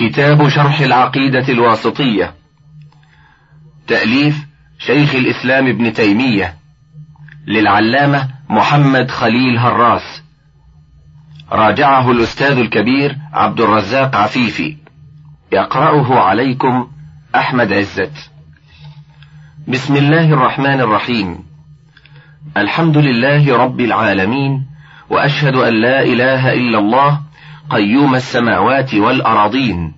كتاب شرح العقيدة الواسطية. تأليف شيخ الإسلام ابن تيمية للعلامة محمد خليل هراس. راجعه الأستاذ الكبير عبد الرزاق عفيفي. يقرأه عليكم أحمد عزت. بسم الله الرحمن الرحيم. الحمد لله رب العالمين وأشهد أن لا إله إلا الله قيوم السماوات والأراضين.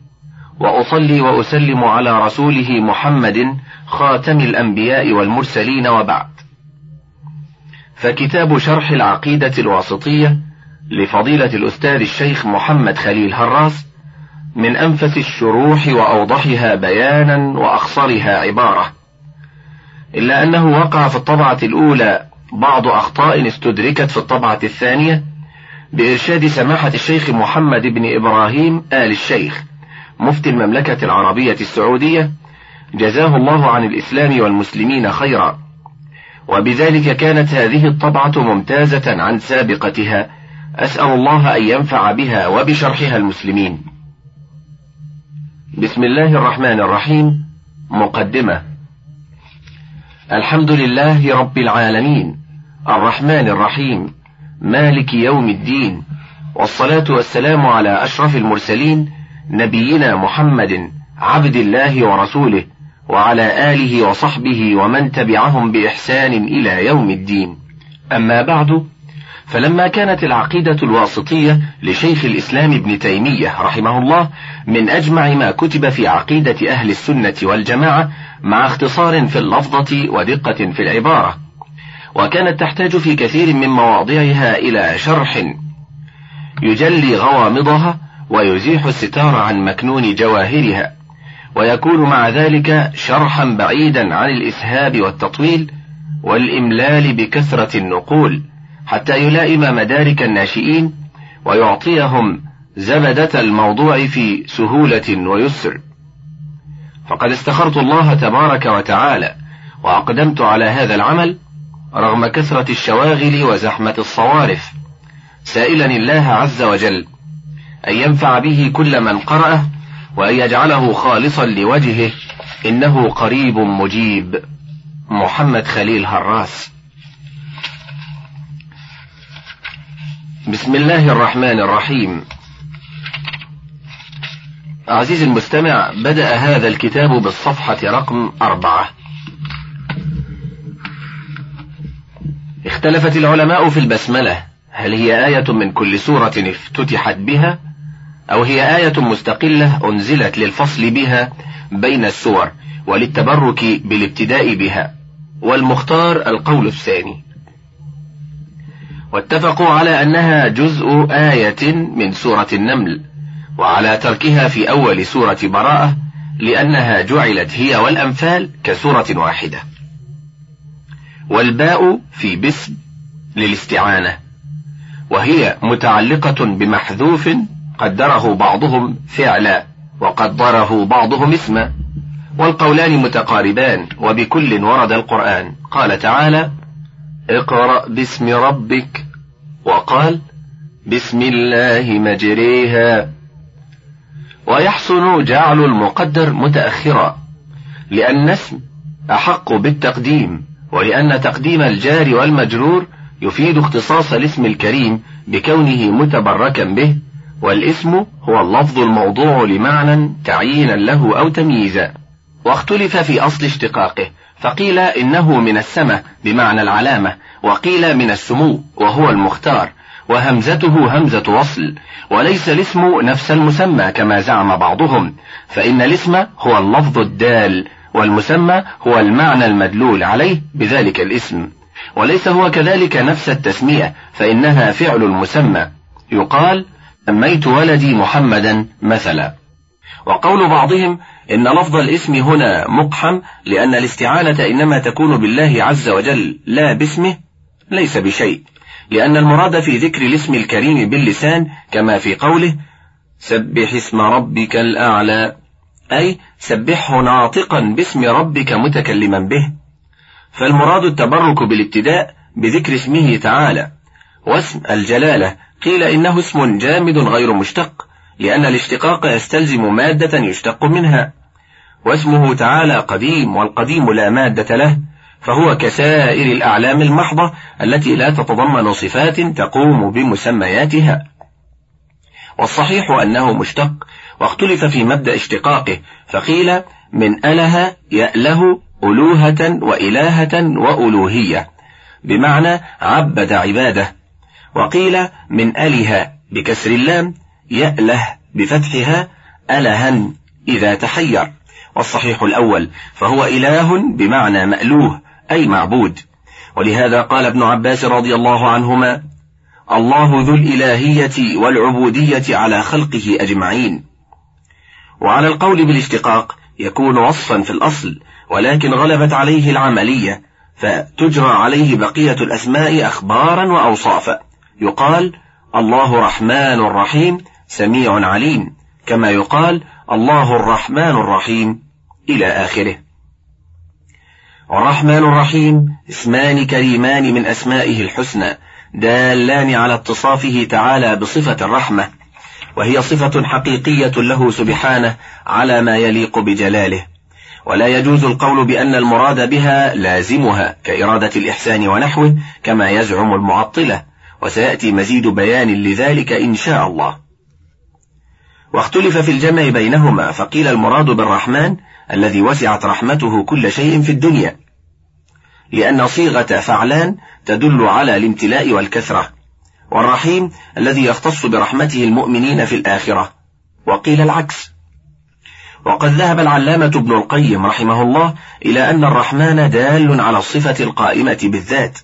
وأصلي وأسلم على رسوله محمد خاتم الأنبياء والمرسلين وبعد. فكتاب شرح العقيدة الواسطية لفضيلة الأستاذ الشيخ محمد خليل هراس من أنفس الشروح وأوضحها بيانا وأخصرها عبارة. إلا أنه وقع في الطبعة الأولى بعض أخطاء استدركت في الطبعة الثانية بإرشاد سماحة الشيخ محمد بن إبراهيم آل الشيخ مفتي المملكة العربية السعودية جزاه الله عن الإسلام والمسلمين خيرا. وبذلك كانت هذه الطبعة ممتازة عن سابقتها أسأل الله أن ينفع بها وبشرحها المسلمين. بسم الله الرحمن الرحيم مقدمة. الحمد لله رب العالمين الرحمن الرحيم مالك يوم الدين والصلاة والسلام على أشرف المرسلين نبينا محمد عبد الله ورسوله وعلى آله وصحبه ومن تبعهم بإحسان إلى يوم الدين. أما بعد فلما كانت العقيدة الواسطية لشيخ الإسلام ابن تيمية رحمه الله من أجمع ما كتب في عقيدة أهل السنة والجماعة مع اختصار في اللفظة ودقة في العبارة وكانت تحتاج في كثير من مواضعها إلى شرح يجلي غوامضها ويزيح الستار عن مكنون جواهرها ويكون مع ذلك شرحا بعيدا عن الإسهاب والتطويل والإملال بكثرة النقول حتى يلائم مدارك الناشئين ويعطيهم زبدة الموضوع في سهولة ويسر. فقد استخرت الله تبارك وتعالى وأقدمت على هذا العمل رغم كثرة الشواغل وزحمة الصوارف سائلا الله عز وجل أن ينفع به كل من قرأه وأن يجعله خالصا لوجهه إنه قريب مجيب. محمد خليل هراس بسم الله الرحمن الرحيم. عزيزي المستمع بدأ هذا الكتاب بالصفحة رقم أربعة. اختلفت العلماء في البسملة. هل هي آية من كل سورة افتتحت بها؟ أو هي آية مستقلة أنزلت للفصل بها بين السور وللتبرك بالابتداء بها؟ والمختار القول الثاني. واتفقوا على أنها جزء آية من سورة النمل وعلى تركها في أول سورة براءة لأنها جعلت هي والأنفال كسورة واحدة. والباء في بسم للاستعانة. وهي متعلقة بمحذوف قدره بعضهم فعلا وقدره بعضهم اسما. والقولان متقاربان وبكل ورد القرآن. قال تعالى اقرأ باسم ربك. وقال بسم الله مجريها. ويحسن جعل المقدر متأخرا لأن اسم أحق بالتقديم. ولأن تقديم الجار والمجرور يفيد اختصاص الاسم الكريم بكونه متبركا به والاسم هو اللفظ الموضوع لمعنى تعيينا له أو تمييزا. واختلف في أصل اشتقاقه فقيل إنه من السمة بمعنى العلامة وقيل من السمو وهو المختار وهمزته همزة وصل وليس الاسم نفس المسمى كما زعم بعضهم فإن الاسم هو اللفظ الدال والمسمى هو المعنى المدلول عليه بذلك الاسم. وليس هو كذلك نفس التسمية فإنها فعل المسمى. يقال سميت ولدي محمدا مثلا. وقول بعضهم إن لفظ الاسم هنا مقحم لأن الاستعانة إنما تكون بالله عز وجل لا باسمه ليس بشيء. لأن المراد في ذكر الاسم الكريم باللسان كما في قوله سبح اسم ربك الأعلى. أي سبحه ناطقا باسم ربك متكلما به. فالمراد التبرك بالابتداء بذكر اسمه تعالى. واسم الجلالة قيل إنه اسم جامد غير مشتق لأن الاشتقاق يستلزم مادة يشتق منها. واسمه تعالى قديم والقديم لا مادة له فهو كسائر الأعلام المحضة التي لا تتضمن صفات تقوم بمسمياتها. والصحيح أنه مشتق واختلف في مبدأ اشتقاقه فقيل من أله يأله ألوهة وإلهة وألوهية بمعنى عبد عباده. وقيل من أله بكسر اللام يأله بفتحها ألها إذا تحير. والصحيح الأول فهو إله بمعنى مألوه أي معبود. ولهذا قال ابن عباس رضي الله عنهما الله ذو الإلهية والعبودية على خلقه أجمعين. وعلى القول بالاشتقاق يكون وصفا في الأصل ولكن غلبت عليه العملية فتجرى عليه بقية الأسماء أخبارا وأوصافا. يقال الله رحمن رحيم سميع عليم كما يقال الله الرحمن الرحيم إلى آخره. والرحمن الرحيم اسمان كريمان من أسمائه الحسنى دالان على اتصافه تعالى بصفة الرحمة. وهي صفة حقيقية له سبحانه على ما يليق بجلاله. ولا يجوز القول بأن المراد بها لازمها كإرادة الإحسان ونحوه كما يزعم المعطلة. وسيأتي مزيد بيان لذلك إن شاء الله. واختلف في الجمع بينهما فقيل المراد بالرحمن الذي وسعت رحمته كل شيء في الدنيا. لأن صيغة فعلان تدل على الامتلاء والكثرة. والرحيم الذي يختص برحمته المؤمنين في الآخرة. وقيل العكس. وقد ذهب العلامة ابن القيم رحمه الله إلى أن الرحمن دال على الصفة القائمة بالذات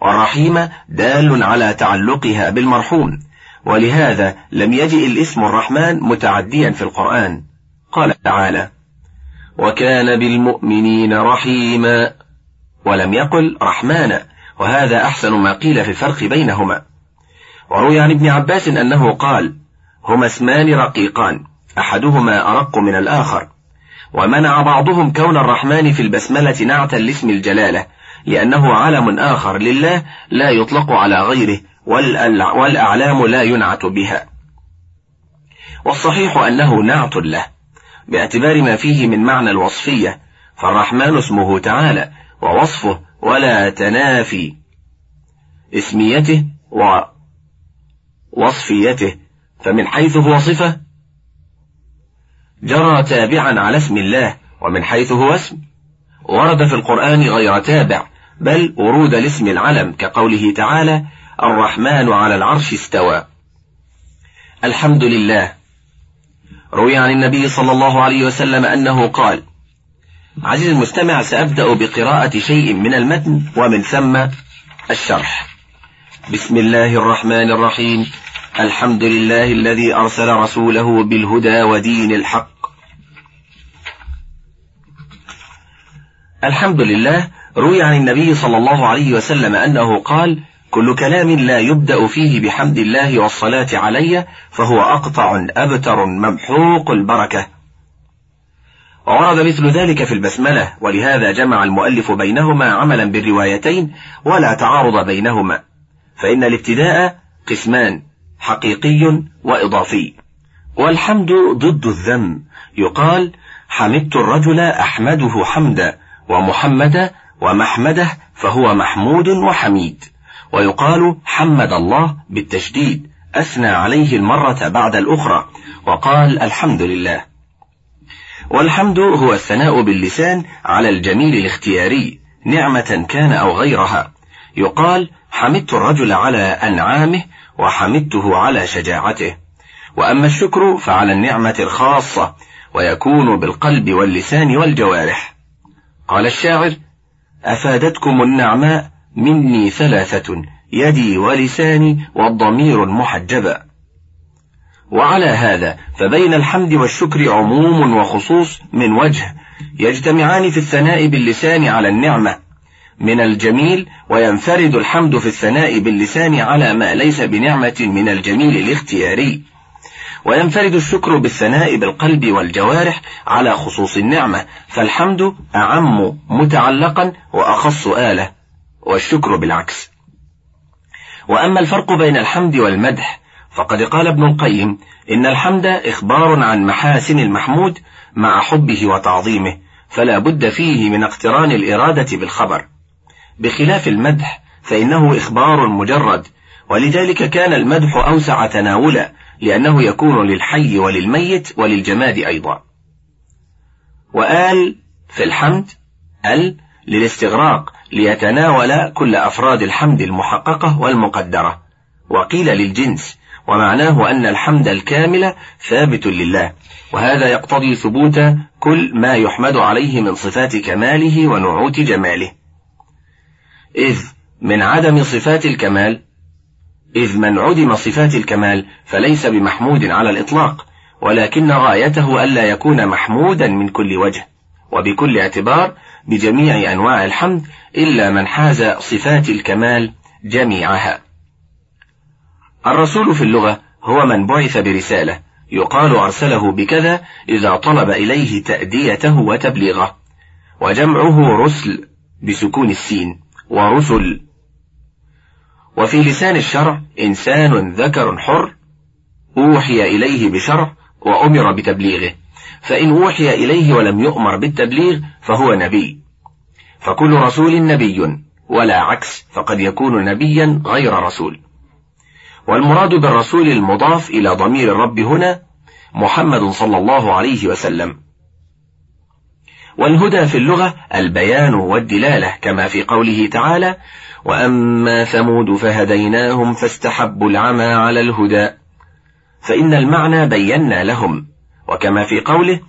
والرحيم دال على تعلقها بالمرحوم ولهذا لم يجئ الاسم الرحمن متعديا في القرآن. قال تعالى وكان بالمؤمنين رحيما ولم يقل رحمانا وهذا أحسن ما قيل في الفرق بينهما. وروي عن ابن عباس أنه قال هما اسمان رقيقان أحدهما أرق من الآخر ومنع بعضهم كون الرحمن في البسملة نعتا لاسم الجلالة لأنه علم آخر لله لا يطلق على غيره والأعلام لا ينعت بها. والصحيح أنه نعت له باعتبار ما فيه من معنى الوصفية فالرحمن اسمه تعالى ووصفه ولا تنافي اسميته ووصفيته فمن حيث هو صفة جرى تابعا على اسم الله ومن حيث هو اسم ورد في القرآن غير تابع بل ورود الاسم العلم كقوله تعالى الرحمن على العرش استوى الحمد لله. روي عن النبي صلى الله عليه وسلم أنه قال عزيز المستمع سأبدأ بقراءة شيء من المتن ومن ثم الشرح بسم الله الرحمن الرحيم. الحمد لله الذي أرسل رسوله بالهدى ودين الحق. الحمد لله روي عن النبي صلى الله عليه وسلم أنه قال كل كلام لا يبدأ فيه بحمد الله والصلاة علي فهو أقطع أبتر ممحوق البركة. وورد مثل ذلك في البسملة ولهذا جمع المؤلف بينهما عملا بالروايتين ولا تعارض بينهما. فإن الابتداء قسمان حقيقي وإضافي. والحمد ضد الذم. يقال حمدت الرجل أحمده حمدا ومحمد ومحمده فهو محمود وحميد. ويقال حمد الله بالتشديد أثنى عليه المرة بعد الأخرى. وقال الحمد لله. والحمد هو الثناء باللسان على الجميل الاختياري نعمة كان أو غيرها. يقال حمدت الرجل على أنعامه وحمدته على شجاعته. وأما الشكر فعلى النعمة الخاصة ويكون بالقلب واللسان والجوارح. قال الشاعر أفادتكم النعماء مني ثلاثة يدي ولساني والضمير المحجبا وعلى هذا فبين الحمد والشكر عموم وخصوص من وجه يجتمعان في الثناء باللسان على النعمة. من الجميل وينفرد الحمد في الثناء باللسان على ما ليس بنعمة من الجميل الاختياري. وينفرد الشكر بالثناء بالقلب والجوارح على خصوص النعمة فالحمد أعم متعلقا وأخص آلة والشكر بالعكس. وأما الفرق بين الحمد والمدح فقد قال ابن القيم إن الحمد إخبار عن محاسن المحمود مع حبه وتعظيمه فلا بد فيه من اقتران الإرادة بالخبر. بخلاف المدح فإنه إخبار مجرد ولذلك كان المدح أوسع تناولا لأنه يكون للحي وللميت وللجماد أيضا. وآل في الحمد أل للاستغراق ليتناول كل أفراد الحمد المحققة والمقدرة. وقيل للجنس ومعناه أن الحمد الكامل ثابت لله. وهذا يقتضي ثبوت كل ما يحمد عليه من صفات كماله ونعوت جماله. إذ من عدم صفات الكمال إذ من عدم صفات الكمال فليس بمحمود على الإطلاق ولكن غايته ألا يكون محمودا من كل وجه وبكل اعتبار بجميع أنواع الحمد إلا من حاز صفات الكمال جميعها. الرسول في اللغة هو من بعث برسالة يقال أرسله بكذا إذا طلب إليه تأديته وتبليغه وجمعه رسل بسكون السين. ورسل. وفي لسان الشرع إنسان ذكر حر أوحي إليه بشرع وأمر بتبليغه. فإن أوحي إليه ولم يؤمر بالتبليغ فهو نبي. فكل رسول نبي ولا عكس فقد يكون نبيا غير رسول. والمراد بالرسول المضاف إلى ضمير الرب هنا محمد صلى الله عليه وسلم. والهدى في اللغة البيان والدلالة كما في قوله تعالى وأما ثمود فهديناهم فاستحبوا العمى على الهدى. فإن المعنى بينا لهم. وكما في قوله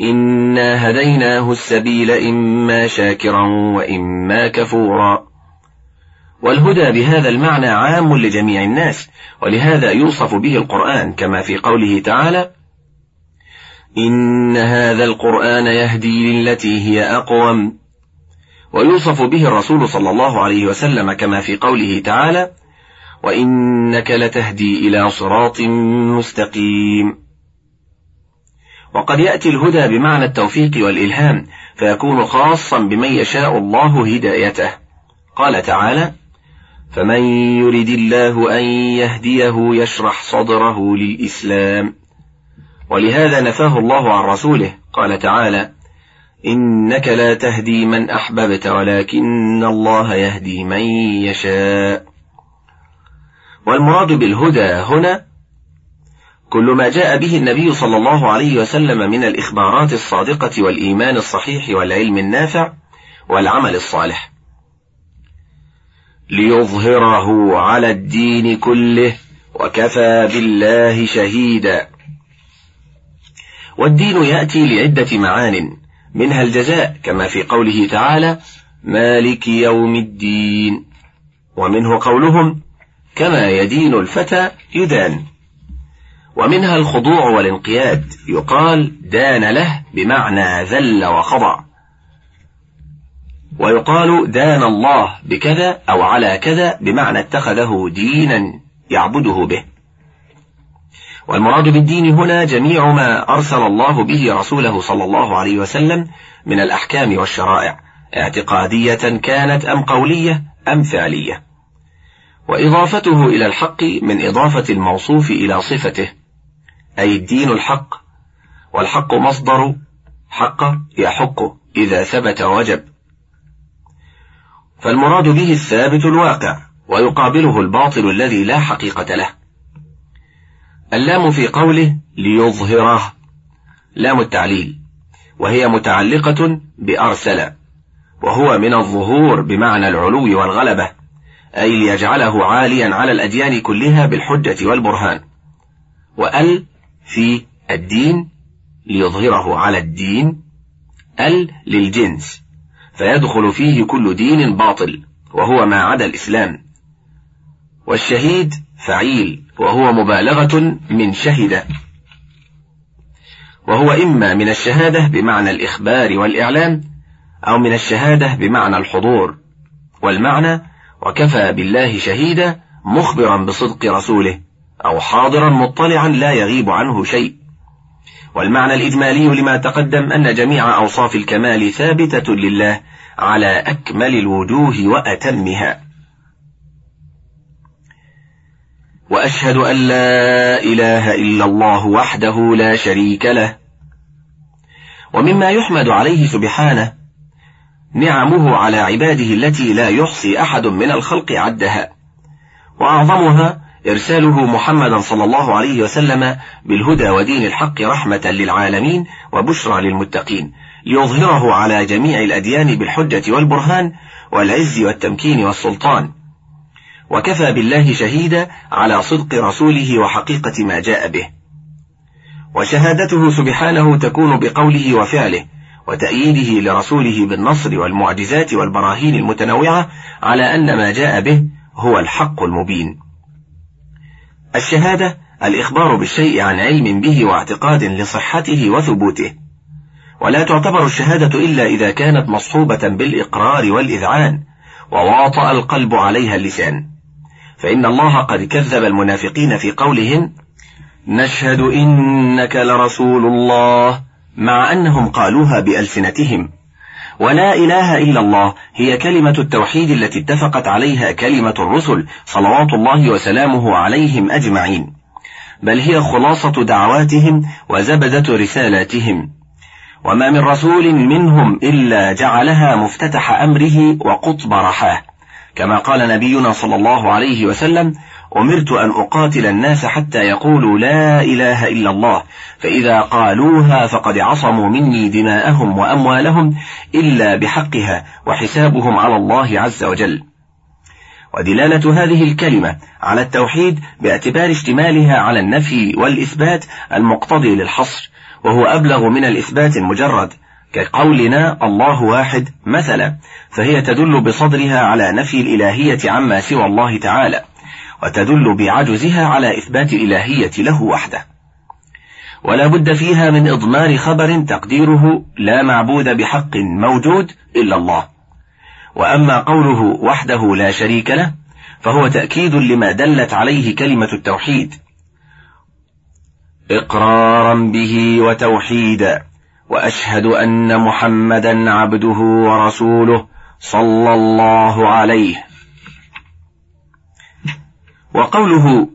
إنا هديناه السبيل إما شاكرا وإما كفورا. والهدى بهذا المعنى عام لجميع الناس ولهذا يوصف به القرآن كما في قوله تعالى إن هذا القرآن يهدي للتي هي أقوم. ويوصف به الرسول صلى الله عليه وسلم كما في قوله تعالى وإنك لتهدي إلى صراط مستقيم. وقد يأتي الهدى بمعنى التوفيق والإلهام فيكون خاصا بمن يشاء الله هدايته. قال تعالى فمن يرد الله أن يهديه يشرح صدره للإسلام. ولهذا نفاه الله عن رسوله. قال تعالى إنك لا تهدي من أحببت ولكن الله يهدي من يشاء. والمراد بالهدى هنا كل ما جاء به النبي صلى الله عليه وسلم من الإخبارات الصادقة والإيمان الصحيح والعلم النافع والعمل الصالح. ليظهره على الدين كله وكفى بالله شهيدا. والدين يأتي لعدة معان منها الجزاء كما في قوله تعالى مالك يوم الدين. ومنه قولهم كما يدين الفتى يدان. ومنها الخضوع والانقياد يقال دان له بمعنى ذل وخضع. ويقال دان الله بكذا أو على كذا بمعنى اتخذه دينا يعبده به. والمراد بالدين هنا جميع ما أرسل الله به رسوله صلى الله عليه وسلم من الأحكام والشرائع اعتقادية كانت أم قولية أم فعلية. وإضافته إلى الحق من إضافة الموصوف إلى صفته أي الدين الحق والحق مصدر حق يحق إذا ثبت وجب. فالمراد به الثابت الواقع ويقابله الباطل الذي لا حقيقة له. اللام في قوله ليظهره لام التعليل. وهي متعلقة بأرسل وهو من الظهور بمعنى العلو والغلبة أي ليجعله عاليا على الأديان كلها بالحجة والبرهان. وأل في الدين ليظهره على الدين. أل للجنس فيدخل فيه كل دين باطل وهو ما عدا الإسلام. والشهيد فعيل وهو مبالغة من شهد. وهو إما من الشهادة بمعنى الإخبار والإعلام أو من الشهادة بمعنى الحضور والمعنى وكفى بالله شهيدا مخبرا بصدق رسوله أو حاضرا مطلعا لا يغيب عنه شيء. والمعنى الإجمالي لما تقدم أن جميع أوصاف الكمال ثابتة لله على أكمل الوجوه وأتمها. وأشهد أن لا إله إلا الله وحده لا شريك له. ومما يحمد عليه سبحانه نعمه على عباده التي لا يحصي أحد من الخلق عدها. وأعظمها إرساله محمدا صلى الله عليه وسلم بالهدى ودين الحق رحمة للعالمين وبشرى للمتقين ليظهره على جميع الأديان بالحجة والبرهان والعز والتمكين والسلطان. وكفى بالله شهيدا على صدق رسوله وحقيقة ما جاء به. وشهادته سبحانه تكون بقوله وفعله وتأييده لرسوله بالنصر والمعجزات والبراهين المتنوعة على أن ما جاء به هو الحق المبين. الشهادة الإخبار بالشيء عن علم به واعتقاد لصحته وثبوته. ولا تعتبر الشهادة إلا إذا كانت مصحوبة بالإقرار والإذعان وواطأ القلب عليها اللسان. فإن الله قد كذب المنافقين في قولهم نشهد إنك لرسول الله مع أنهم قالوها بألسنتهم. ولا إله إلا الله هي كلمة التوحيد التي اتفقت عليها كلمة الرسل صلوات الله وسلامه عليهم أجمعين. بل هي خلاصة دعواتهم وزبدة رسالاتهم. وما من رسول منهم إلا جعلها مفتتح أمره وقطب رحاه. كما قال نبينا صلى الله عليه وسلم أمرت أن أقاتل الناس حتى يقولوا لا إله إلا الله فإذا قالوها فقد عصموا مني دماءهم وأموالهم إلا بحقها وحسابهم على الله عز وجل. ودلالة هذه الكلمة على التوحيد باعتبار اشتمالها على النفي والإثبات المقتضي للحصر وهو أبلغ من الإثبات المجرد. كقولنا الله واحد مثلا فهي تدل بصدرها على نفي الإلهية عما سوى الله تعالى وتدل بعجزها على إثبات الإلهية له وحده. ولا بد فيها من إضمار خبر تقديره لا معبود بحق موجود إلا الله. وأما قوله وحده لا شريك له فهو تأكيد لما دلت عليه كلمة التوحيد. إقرارا به وتوحيدا. وأشهد أن محمدا عبده ورسوله صلى الله عليه. وقوله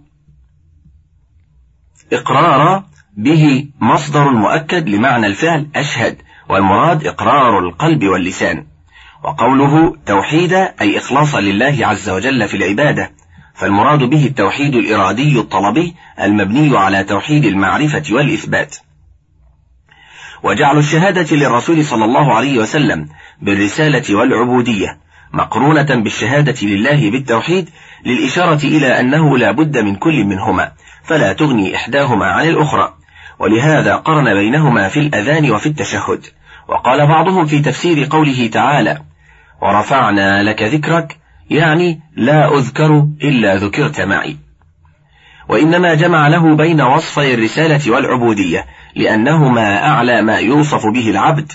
إقرار به مصدر مؤكد لمعنى الفعل أشهد والمراد إقرار القلب واللسان. وقوله توحيدا أي إخلاصا لله عز وجل في العبادة. فالمراد به التوحيد الإرادي الطلبي المبني على توحيد المعرفة والإثبات. وجعل الشهادة للرسول صلى الله عليه وسلم بالرسالة والعبودية مقرونة بالشهادة لله بالتوحيد للإشارة إلى أنه لا بد من كل منهما فلا تغني إحداهما عن الأخرى. ولهذا قرن بينهما في الأذان وفي التشهد. وقال بعضهم في تفسير قوله تعالى ورفعنا لك ذكرك يعني لا أذكر إلا ذكرت معي. وإنما جمع له بين وصفي الرسالة والعبودية لأنهما أعلى ما يوصف به العبد.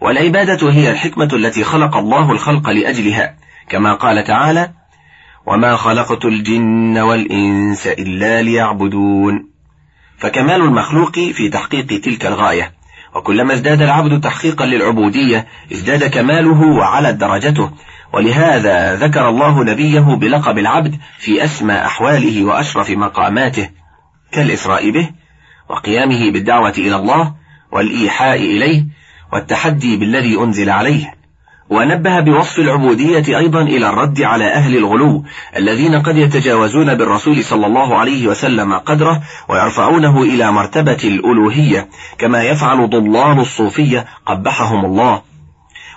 والعبادة هي الحكمة التي خلق الله الخلق لأجلها كما قال تعالى وما خلقت الجن والإنس إلا ليعبدون فكمال المخلوق في تحقيق تلك الغاية وكلما ازداد العبد تحقيقا للعبودية ازداد كماله وعلت درجته ولهذا ذكر الله نبيه بلقب العبد في أسمى أحواله وأشرف مقاماته كالإسراء به وقيامه بالدعوة إلى الله والإيحاء إليه والتحدي بالذي أنزل عليه. ونبه بوصف العبودية أيضا إلى الرد على أهل الغلو الذين قد يتجاوزون بالرسول صلى الله عليه وسلم قدره ويرفعونه إلى مرتبة الألوهية كما يفعل ضلال الصوفية قبحهم الله.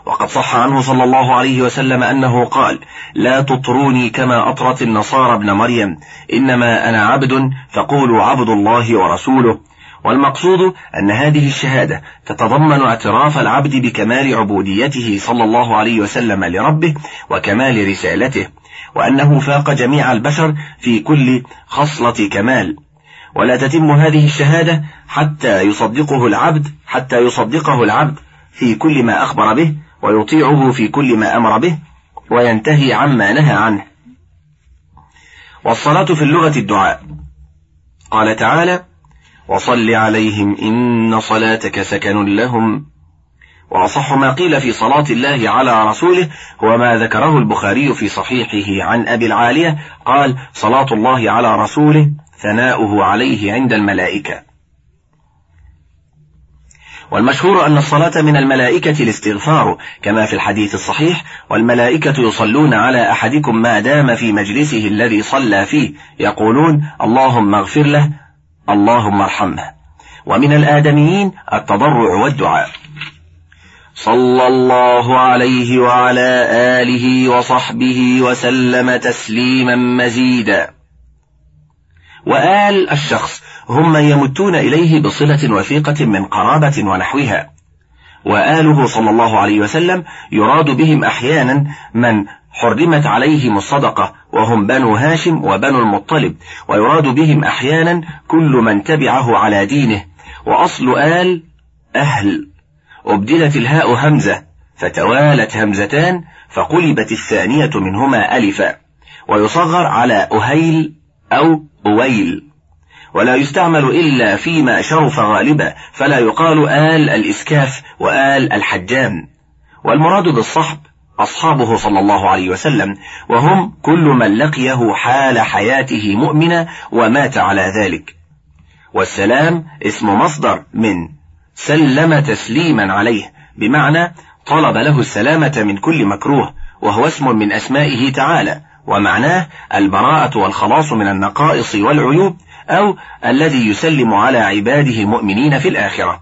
وقد صح عنه صلى الله عليه وسلم أنه قال لا تطروني كما أطرت النصارى ابن مريم. إنما أنا عبد فقولوا عبد الله ورسوله. والمقصود أن هذه الشهادة تتضمن اعتراف العبد بكمال عبوديته صلى الله عليه وسلم لربه وكمال رسالته وأنه فاق جميع البشر في كل خصلة كمال. ولا تتم هذه الشهادة حتى يصدقه العبد حتى يصدقه العبد في كل ما أخبر به ويطيعه في كل ما أمر به وينتهي عما نهى عنه. والصلاة في اللغة الدعاء. قال تعالى وصل عليهم إن صلاتك سكن لهم. وأصح ما قيل في صلاة الله على رسوله هو ما ذكره البخاري في صحيحه عن أبي العالية. قال صلاة الله على رسوله ثناؤه عليه عند الملائكة. والمشهور أن الصلاة من الملائكة الاستغفار كما في الحديث الصحيح والملائكة يصلون على أحدكم ما دام في مجلسه الذي صلى فيه يقولون اللهم اغفر له اللهم ارحمه. ومن الآدميين التضرع والدعاء. صلى الله عليه وعلى آله وصحبه وسلم تسليما مزيدا. وآل الشخص هم من يمتون إليه بصلة وثيقة من قرابة ونحوها. وآله صلى الله عليه وسلم يراد بهم أحيانا من حرمت عليهم الصدقة وهم بنو هاشم وبنو المطلب ويراد بهم أحيانا كل من تبعه على دينه. وأصل آل أهل. أبدلت الهاء همزة فتوالت همزتان فقلبت الثانية منهما ألفا. ويصغر على أهيل أو أويل. ولا يستعمل إلا فيما شرف غالبا فلا يقال آل الإسكاف وآل الحجام. والمراد بالصحب أصحابه صلى الله عليه وسلم وهم كل من لقيه حال حياته مؤمنا ومات على ذلك. والسلام اسم مصدر من سلم تسليما عليه بمعنى طلب له السلامة من كل مكروه وهو اسم من أسمائه تعالى ومعناه البراءة والخلاص من النقائص والعيوب أو الذي يسلم على عباده المؤمنين في الآخرة.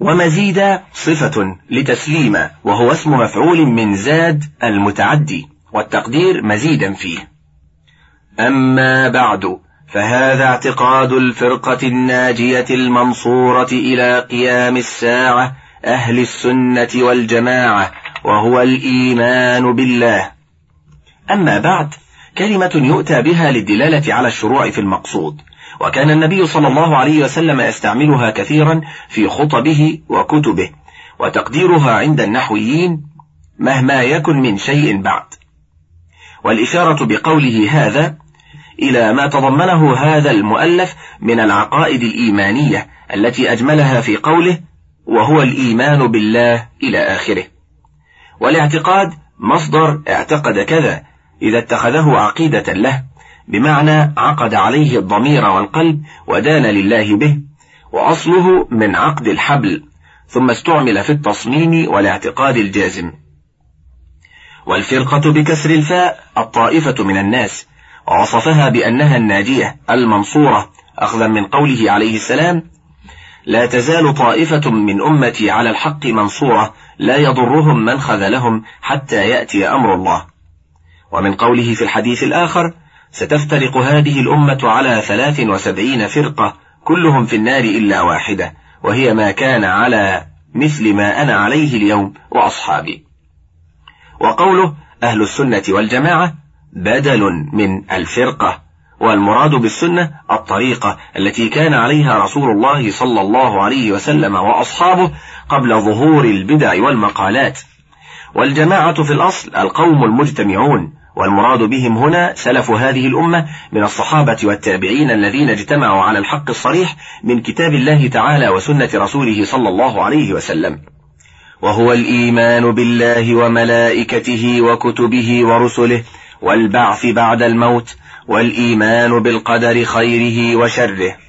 ومزيد صفة لتسليم وهو اسم مفعول من زاد المتعدي والتقدير مزيدا فيه. أما بعد فهذا اعتقاد الفرقة الناجية المنصورة إلى قيام الساعة أهل السنة والجماعة وهو الإيمان بالله. أما بعد كلمة يؤتى بها للدلالة على الشروع في المقصود وكان النبي صلى الله عليه وسلم يستعملها كثيرا في خطبه وكتبه وتقديرها عند النحويين مهما يكن من شيء بعد. والإشارة بقوله هذا إلى ما تضمنه هذا المؤلف من العقائد الإيمانية التي أجملها في قوله وهو الإيمان بالله إلى آخره والاعتقاد مصدر اعتقد كذا إذا اتخذه عقيدة له بمعنى عقد عليه الضمير والقلب ودان لله به وأصله من عقد الحبل ثم استعمل في التصميم والاعتقاد الجازم. والفرقة بكسر الفاء الطائفة من الناس ووصفها بأنها الناجية المنصورة أخذا من قوله عليه السلام لا تزال طائفة من أمتي على الحق منصورة لا يضرهم من خذلهم حتى يأتي أمر الله. ومن قوله في الحديث الآخر ستفترق هذه الأمة على ثلاث وسبعين فرقة كلهم في النار إلا واحدة وهي ما كان على مثل ما أنا عليه اليوم وأصحابي. وقوله أهل السنة والجماعة بدل من الفرقة والمراد بالسنة الطريقة التي كان عليها رسول الله صلى الله عليه وسلم وأصحابه قبل ظهور البدع والمقالات. والجماعة في الأصل القوم المجتمعون والمراد بهم هنا سلف هذه الأمة من الصحابة والتابعين الذين اجتمعوا على الحق الصريح من كتاب الله تعالى وسنة رسوله صلى الله عليه وسلم. وهو الإيمان بالله وملائكته وكتبه ورسله والبعث بعد الموت والإيمان بالقدر خيره وشره.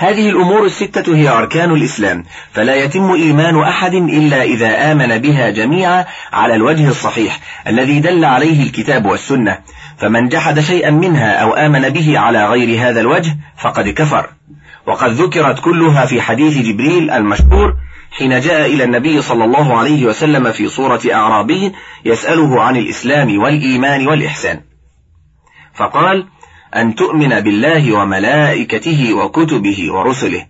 هذه الأمور الستة هي أركان الإسلام فلا يتم إيمان أحد إلا إذا آمن بها جميعا على الوجه الصحيح الذي دل عليه الكتاب والسنة. فمن جحد شيئا منها أو آمن به على غير هذا الوجه فقد كفر. وقد ذكرت كلها في حديث جبريل المشهور حين جاء إلى النبي صلى الله عليه وسلم في صورة أعرابي يسأله عن الإسلام والإيمان والإحسان. فقال أن تؤمن بالله وملائكته وكتبه ورسله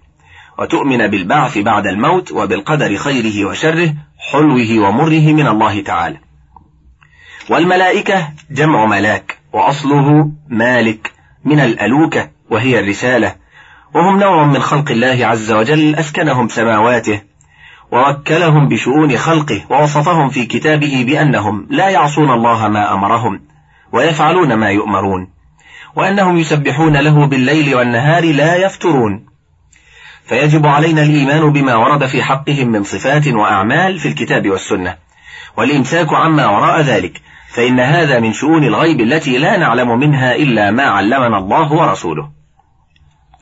وتؤمن بالبعث بعد الموت وبالقدر خيره وشره حلوة ومره من الله تعالى. والملائكة جمع ملاك وأصله مالك من الألوكة وهي الرسالة وهم نوع من خلق الله عز وجل أسكنهم سماواته ووكلهم بشؤون خلقه ووصفهم في كتابه بأنهم لا يعصون الله ما أمرهم ويفعلون ما يؤمرون. وأنهم يسبحون له بالليل والنهار لا يفترون. فيجب علينا الإيمان بما ورد في حقهم من صفات وأعمال في الكتاب والسنة والإمساك عما وراء ذلك فإن هذا من شؤون الغيب التي لا نعلم منها إلا ما علمنا الله ورسوله.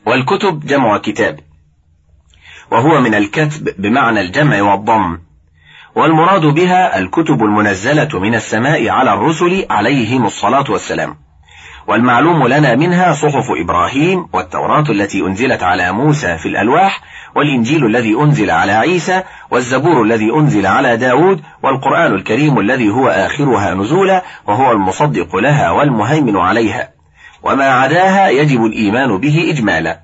والكتب جمع كتاب وهو من الكتب بمعنى الجمع والضم والمراد بها الكتب المنزلة من السماء على الرسل عليهم الصلاة والسلام. والمعلوم لنا منها صحف إبراهيم والتوراة التي أنزلت على موسى في الألواح والإنجيل الذي أنزل على عيسى والزبور الذي أنزل على داود والقرآن الكريم الذي هو آخرها نزولا وهو المصدق لها والمهيمن عليها. وما عداها يجب الإيمان به إجمالا.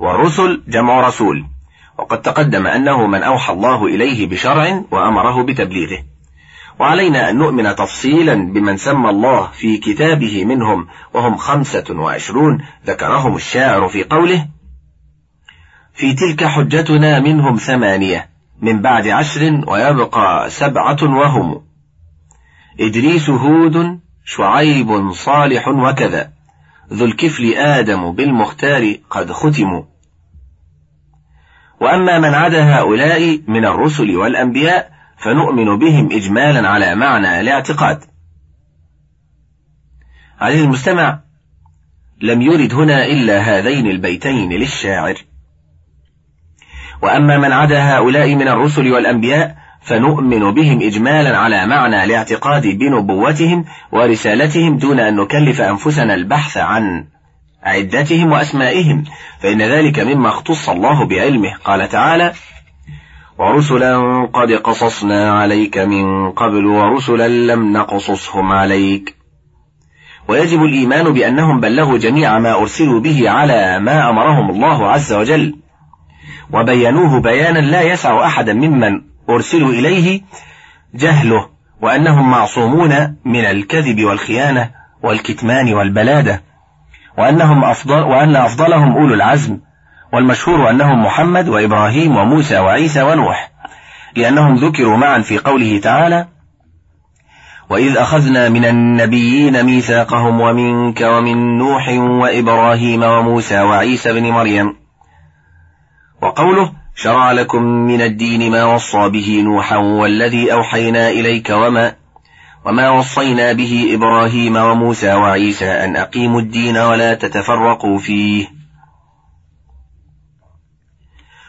والرسل جمع رسول. وقد تقدم أنه من أوحى الله إليه بشرع وأمره بتبليغه. وعلينا أن نؤمن تفصيلا بمن سمى الله في كتابه منهم وهم خمسة وعشرون ذكرهم الشاعر في قوله في تلك حجتنا منهم ثمانية من بعد عشر ويبقى سبعة وهم. إدريس هود شعيب صالح وكذا ذو الكفل آدم بالمختار قد ختموا. وأما من عدا هؤلاء من الرسل والأنبياء فنؤمن بهم إجمالا على معنى الاعتقاد. عليه المستمع لم يرد هنا إلا هذين البيتين للشاعر. وأما من عدا هؤلاء من الرسل والأنبياء فنؤمن بهم إجمالا على معنى الاعتقاد بنبوتهم ورسالتهم دون أن نكلف أنفسنا البحث عن عدتهم وأسمائهم. فإن ذلك مما اختص الله بعلمه. قال تعالى ورسلا قد قصصنا عليك من قبل ورسلا لم نقصصهم عليك. ويجب الإيمان بأنهم بلغوا جميع ما أرسلوا به على ما أمرهم الله عز وجل. وبينوه بيانا لا يسع أحدا ممن أرسلوا إليه جهله وأنهم معصومون من الكذب والخيانة والكتمان والبلادة وأنهم أفضل وأن أفضلهم أولو العزم. والمشهور أنهم محمد وإبراهيم وموسى وعيسى ونوح لأنهم ذكروا معا في قوله تعالى وإذ أخذنا من النبيين ميثاقهم ومنك ومن نوح وإبراهيم وموسى وعيسى بن مريم وقوله شرع لكم من الدين ما وصى به نوحا والذي أوحينا إليك وما وما وصينا به إبراهيم وموسى وعيسى أن أقيموا الدين ولا تتفرقوا فيه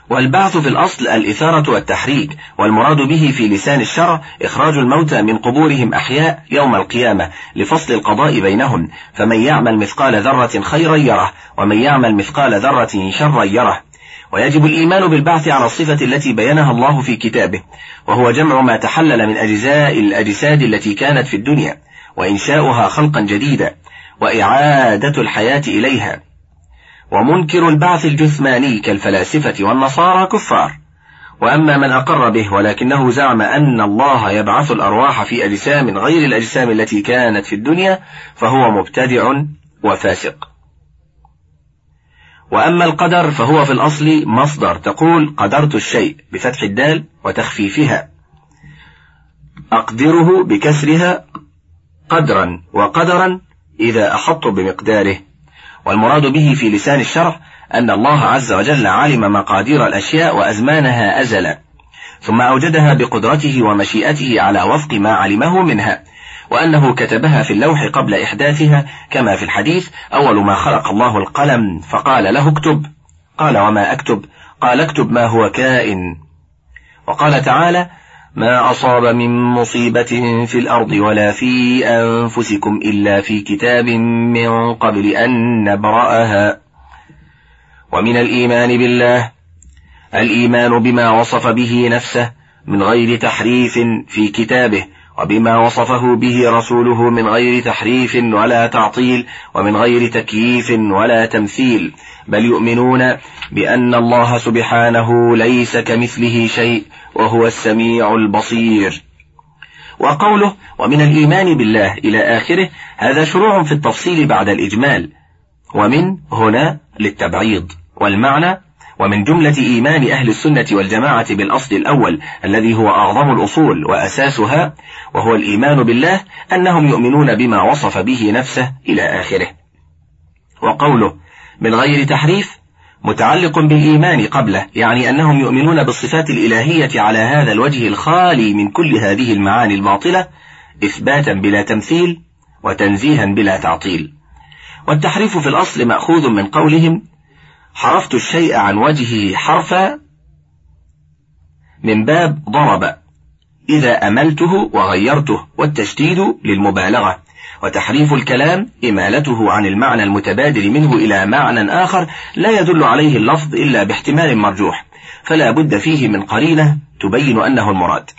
والبعث في الأصل الإثارة والتحريك والمراد به في لسان الشرع إخراج الموتى من قبورهم أحياء يوم القيامة لفصل القضاء بينهم فمن يعمل مثقال ذرة خيرا يره ومن يعمل مثقال ذرة شرا يره. ويجب الإيمان بالبعث على الصفة التي بينها الله في كتابه وهو جمع ما تحلل من أجزاء الأجساد التي كانت في الدنيا وإنشاؤها خلقا جديدا وإعادة الحياة إليها. ومنكر البعث الجثماني كالفلاسفة والنصارى كفار. وأما من أقر به ولكنه زعم أن الله يبعث الأرواح في أجسام غير الأجسام التي كانت في الدنيا فهو مبتدع وفاسق. وأما القدر فهو في الأصل مصدر تقول قدرت الشيء بفتح الدال وتخفيفها. أقدره بكسرها قدرا وقدرا إذا أحط بمقداره. والمراد به في لسان الشرع أن الله عز وجل علم مقادير الأشياء وأزمانها أزلا ثم أوجدها بقدرته ومشيئته على وفق ما علمه منها وأنه كتبها في اللوح قبل إحداثها كما في الحديث أول ما خلق الله القلم فقال له اكتب قال وما أكتب؟ قال اكتب ما هو كائن. وقال تعالى ما أصاب من مصيبة في الأرض ولا في أنفسكم إلا في كتاب من قبل أن نبرأها. ومن الإيمان بالله الإيمان بما وصف به نفسه من غير تحريف في كتابه وبما وصفه به رسوله من غير تحريف ولا تعطيل ومن غير تكييف ولا تمثيل. بل يؤمنون بأن الله سبحانه ليس كمثله شيء وهو السميع البصير. وقوله ومن الإيمان بالله إلى آخره هذا شروع في التفصيل بعد الإجمال. ومن هنا للتبعيض. والمعنى ومن جملة إيمان أهل السنة والجماعة بالأصل الأول الذي هو أعظم الأصول وأساسها وهو الإيمان بالله أنهم يؤمنون بما وصف به نفسه إلى آخره. وقوله من غير تحريف متعلق بالإيمان قبله يعني أنهم يؤمنون بالصفات الإلهية على هذا الوجه الخالي من كل هذه المعاني الباطلة إثباتا بلا تمثيل وتنزيها بلا تعطيل. والتحريف في الأصل مأخوذ من قولهم حرفت الشيء عن وجهه حرفا من باب ضرب. إذا أملته وغيرته والتشديد للمبالغة. وتحريف الكلام إمالته عن المعنى المتبادل منه إلى معنى آخر لا يدل عليه اللفظ إلا باحتمال مرجوح. فلا بد فيه من قرينة تبين أنه المراد.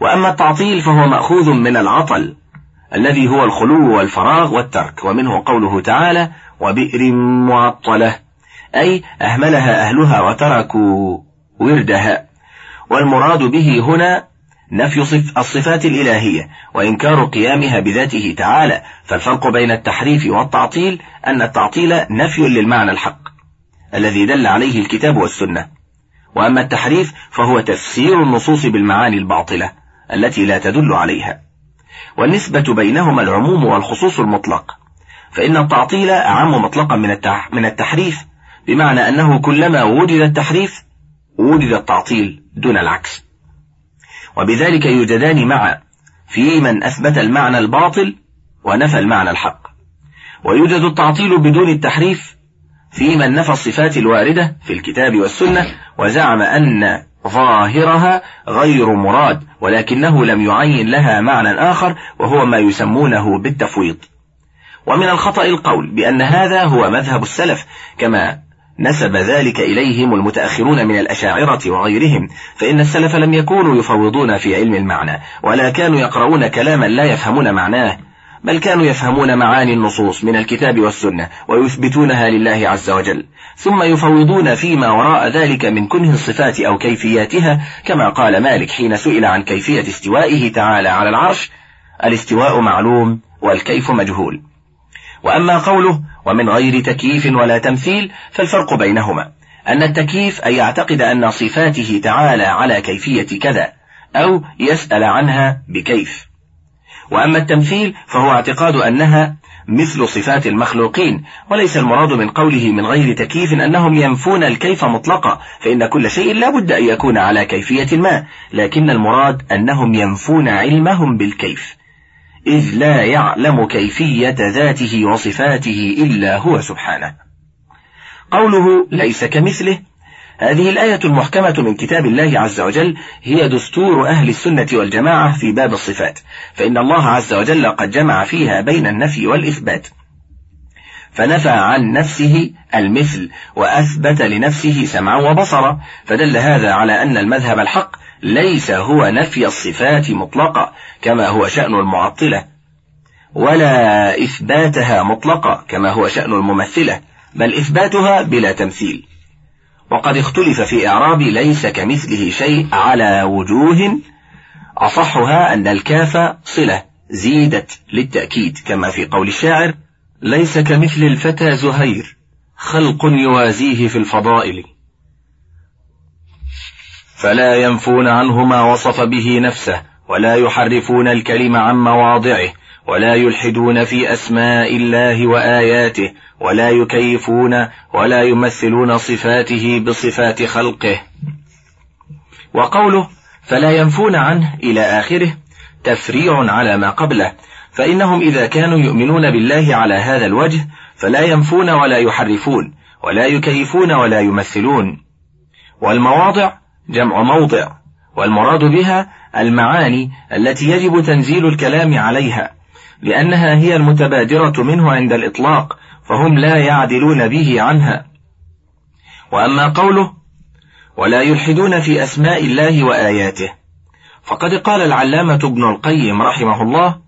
وأما التعطيل فهو مأخوذ من العطل الذي هو الخلو والفراغ والترك. ومنه قوله تعالى وبئر معطلة أي أهملها أهلها وتركوا وردها. والمراد به هنا نفي الصفات الإلهية وإنكار قيامها بذاته تعالى. فالفرق بين التحريف والتعطيل أن التعطيل نفي للمعنى الحق الذي دل عليه الكتاب والسنة. وأما التحريف فهو تفسير النصوص بالمعاني الباطلة التي لا تدل عليها. والنسبة بينهما العموم والخصوص المطلق. فإن التعطيل أعم مطلقا من التحريف بمعنى أنه كلما وجد التحريف وجد التعطيل دون العكس. وبذلك يوجدان معا في من أثبت المعنى الباطل ونفى المعنى الحق. ويوجد التعطيل بدون التحريف في من نفى الصفات الواردة في الكتاب والسنة وزعم أن ظاهرها غير مراد ولكنه لم يعين لها معنى آخر وهو ما يسمونه بالتفويض. ومن الخطأ القول بأن هذا هو مذهب السلف كما نسب ذلك إليهم المتأخرون من الأشاعرة وغيرهم فإن السلف لم يكونوا يفوضون في علم المعنى ولا كانوا يقرؤون كلاما لا يفهمون معناه بل كانوا يفهمون معاني النصوص من الكتاب والسنة ويثبتونها لله عز وجل ثم يفوضون فيما وراء ذلك من كنه الصفات أو كيفياتها كما قال مالك حين سئل عن كيفية استوائه تعالى على العرش الاستواء معلوم والكيف مجهول. وأما قوله ومن غير تكييف ولا تمثيل فالفرق بينهما. أن التكييف أن يعتقد أن صفاته تعالى على كيفية كذا أو يسأل عنها بكيف. وأما التمثيل فهو اعتقاد أنها مثل صفات المخلوقين وليس المراد من قوله من غير تكييف أنهم ينفون الكيف مطلقا فإن كل شيء لا بد أن يكون على كيفية ما لكن المراد أنهم ينفون علمهم بالكيف. إذ لا يعلم كيفية ذاته وصفاته إلا هو سبحانه. قوله ليس كمثله هذه الآية المحكمة من كتاب الله عز وجل هي دستور أهل السنة والجماعة في باب الصفات فإن الله عز وجل قد جمع فيها بين النفي والإثبات. فنفى عن نفسه المثل وأثبت لنفسه سمعا وبصرا فدل هذا على أن المذهب الحق ليس هو نفي الصفات مطلقا كما هو شأن المعطلة ولا إثباتها مطلقا كما هو شأن الممثلة بل إثباتها بلا تمثيل. وقد اختلف في إعراب ليس كمثله شيء على وجوه أصحها أن الكاف صلة زيدت للتأكيد كما في قول الشاعر ليس كمثل الفتى زهير خلق يوازيه في الفضائل. فلا ينفون عنه ما وصف به نفسه ولا يحرفون الكلم عن مواضعه ولا يلحدون في أسماء الله وآياته ولا يكيفون ولا يمثلون صفاته بصفات خلقه. وقوله فلا ينفون عنه إلى آخره تفريع على ما قبله فإنهم إذا كانوا يؤمنون بالله على هذا الوجه فلا ينفون ولا يحرفون ولا يكيفون ولا يمثلون. والمواضع جمع موضع والمراد بها المعاني التي يجب تنزيل الكلام عليها لأنها هي المتبادرة منه عند الإطلاق فهم لا يعدلون به عنها. وأما قوله ولا يلحدون في أسماء الله وآياته فقد قال العلامة ابن القيم رحمه الله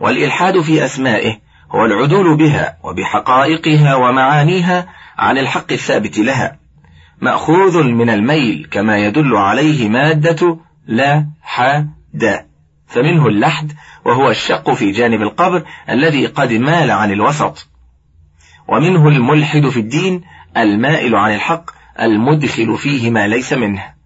والإلحاد في أسمائه هو العدول بها وبحقائقها ومعانيها عن الحق الثابت لها. مأخوذ من الميل كما يدل عليه مادة لا ح د فمنه اللحد وهو الشق في جانب القبر الذي قد مال عن الوسط. ومنه الملحد في الدين المائل عن الحق المدخل فيه ما ليس منه.